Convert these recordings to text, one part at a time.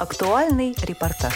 Актуальный репортаж.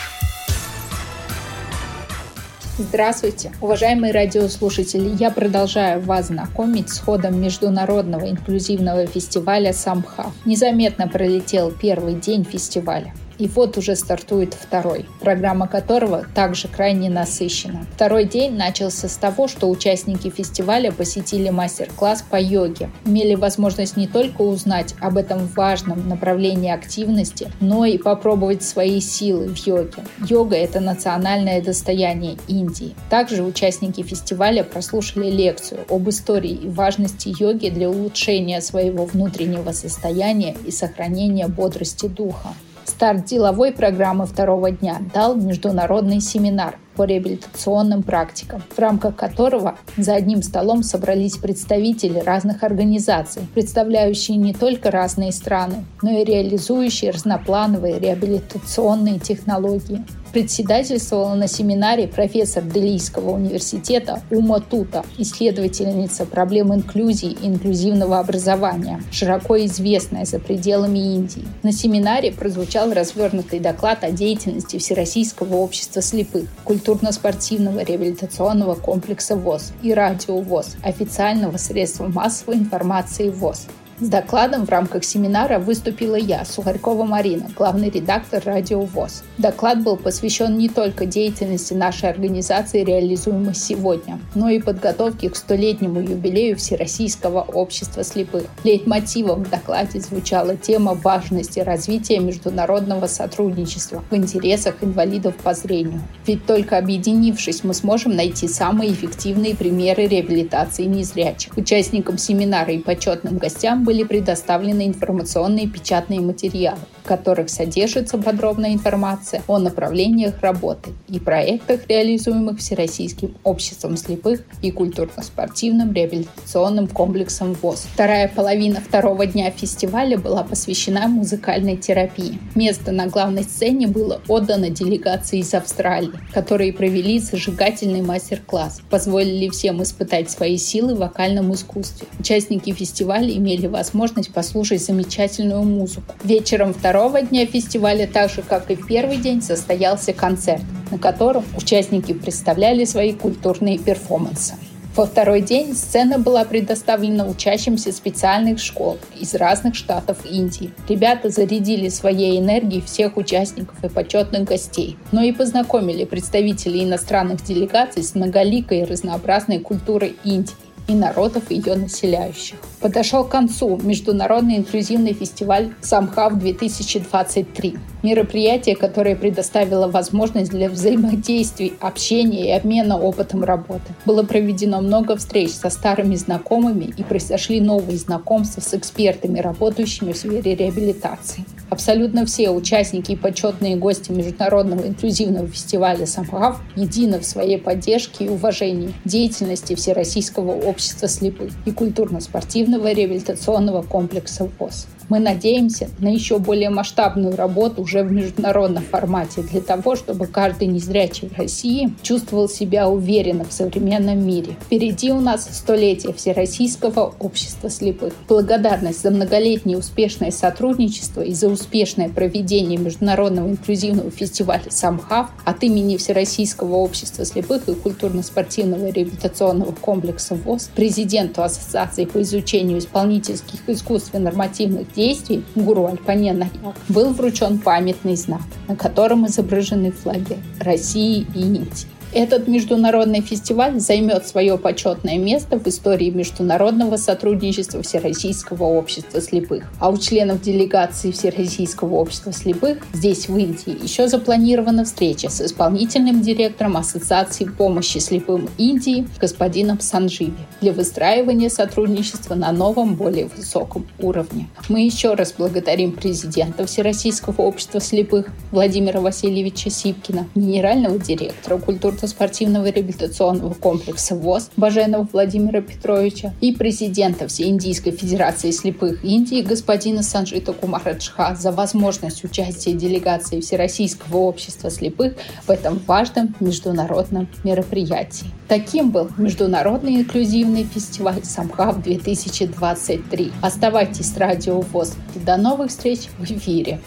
Здравствуйте, уважаемые радиослушатели! Я продолжаю вас знакомить с ходом международного инклюзивного фестиваля «Самхав». Незаметно пролетел первый день фестиваля. И вот уже стартует второй, программа которого также крайне насыщена. Второй день начался с того, что участники фестиваля посетили мастер-класс по йоге. Имели возможность не только узнать об этом важном направлении активности, но и попробовать свои силы в йоге. Йога – это национальное достояние Индии. Также участники фестиваля прослушали лекцию об истории и важности йоги для улучшения своего внутреннего состояния и сохранения бодрости духа. Старт деловой программы второго дня дал международный семинар по реабилитационным практикам, в рамках которого за одним столом собрались представители разных организаций, представляющие не только разные страны, но и реализующие разноплановые реабилитационные технологии. Председательствовала на семинаре профессор Делийского университета Ума Тута, исследовательница проблем инклюзии и инклюзивного образования, широко известная за пределами Индии. На семинаре прозвучал развернутый доклад о деятельности Всероссийского общества слепых, культурно-спортивного реабилитационного комплекса ВОЗ и радио ВОЗ, официального средства массовой информации ВОЗ. С докладом в рамках семинара выступила я, Сухарькова Марина, главный редактор «Радио ВОЗ». Доклад был посвящен не только деятельности нашей организации, реализуемой сегодня, но и подготовке к столетнему юбилею Всероссийского общества слепых. Лейтмотивом в докладе звучала тема важности развития международного сотрудничества в интересах инвалидов по зрению. Ведь только объединившись, мы сможем найти самые эффективные примеры реабилитации незрячих. Участникам семинара и почетным гостям были предоставлены информационные печатные материалы, в которых содержится подробная информация о направлениях работы и проектах, реализуемых Всероссийским обществом слепых и культурно-спортивным реабилитационным комплексом ВОЗ. Вторая половина второго дня фестиваля была посвящена музыкальной терапии. Место на главной сцене было отдано делегации из Австралии, которые провели зажигательный мастер-класс, позволили всем испытать свои силы в вокальном искусстве. Участники фестиваля имели возможность послушать замечательную музыку. Вечером второго дня фестиваля, так же как и в первый день, состоялся концерт, на котором участники представляли свои культурные перформансы. Во второй день сцена была предоставлена учащимся специальных школ из разных штатов Индии. Ребята зарядили своей энергией всех участников и почетных гостей, но и познакомили представителей иностранных делегаций с многоликой и разнообразной культурой Индии и народов ее населяющих. Подошел к концу Международный инклюзивный фестиваль «Самхав-2023». Мероприятие, которое предоставило возможность для взаимодействий, общения и обмена опытом работы. Было проведено много встреч со старыми знакомыми и произошли новые знакомства с экспертами, работающими в сфере реабилитации. Абсолютно все участники и почетные гости Международного инклюзивного фестиваля «Самхав» едины в своей поддержке и уважении деятельности Всероссийского общества слепых и культурно-спортивного реабилитационного комплекса ВОЗ. Мы надеемся на еще более масштабную работу уже в международном формате для того, чтобы каждый незрячий в России чувствовал себя уверенно в современном мире. Впереди у нас столетие Всероссийского общества слепых. Благодарность за многолетнее успешное сотрудничество и за успешное проведение Международного инклюзивного фестиваля «Самхав» от имени Всероссийского общества слепых и культурно-спортивного реабилитационного комплекса ВОЗ президенту Ассоциации по изучению исполнительских искусств и нормативных действий гуру Альпане был вручен памятный знак, на котором изображены флаги России и Индии. Этот международный фестиваль займет свое почетное место в истории международного сотрудничества Всероссийского общества слепых. А у членов делегации Всероссийского общества слепых здесь, в Индии, еще запланирована встреча с исполнительным директором Ассоциации помощи слепым Индии господином Санживи для выстраивания сотрудничества на новом, более высоком уровне. Мы еще раз благодарим президента Всероссийского общества слепых Владимира Васильевича Сипкина, генерального директора культурно спортивного реабилитационного комплекса ВОЗ Баженова Владимира Петровича и президента Всеиндийской Федерации слепых Индии господина Санжита Кумараджха за возможность участия делегации Всероссийского общества слепых в этом важном международном мероприятии. Таким был Международный инклюзивный фестиваль Самхав 2023. Оставайтесь с Радио ВОЗ. До новых встреч в эфире.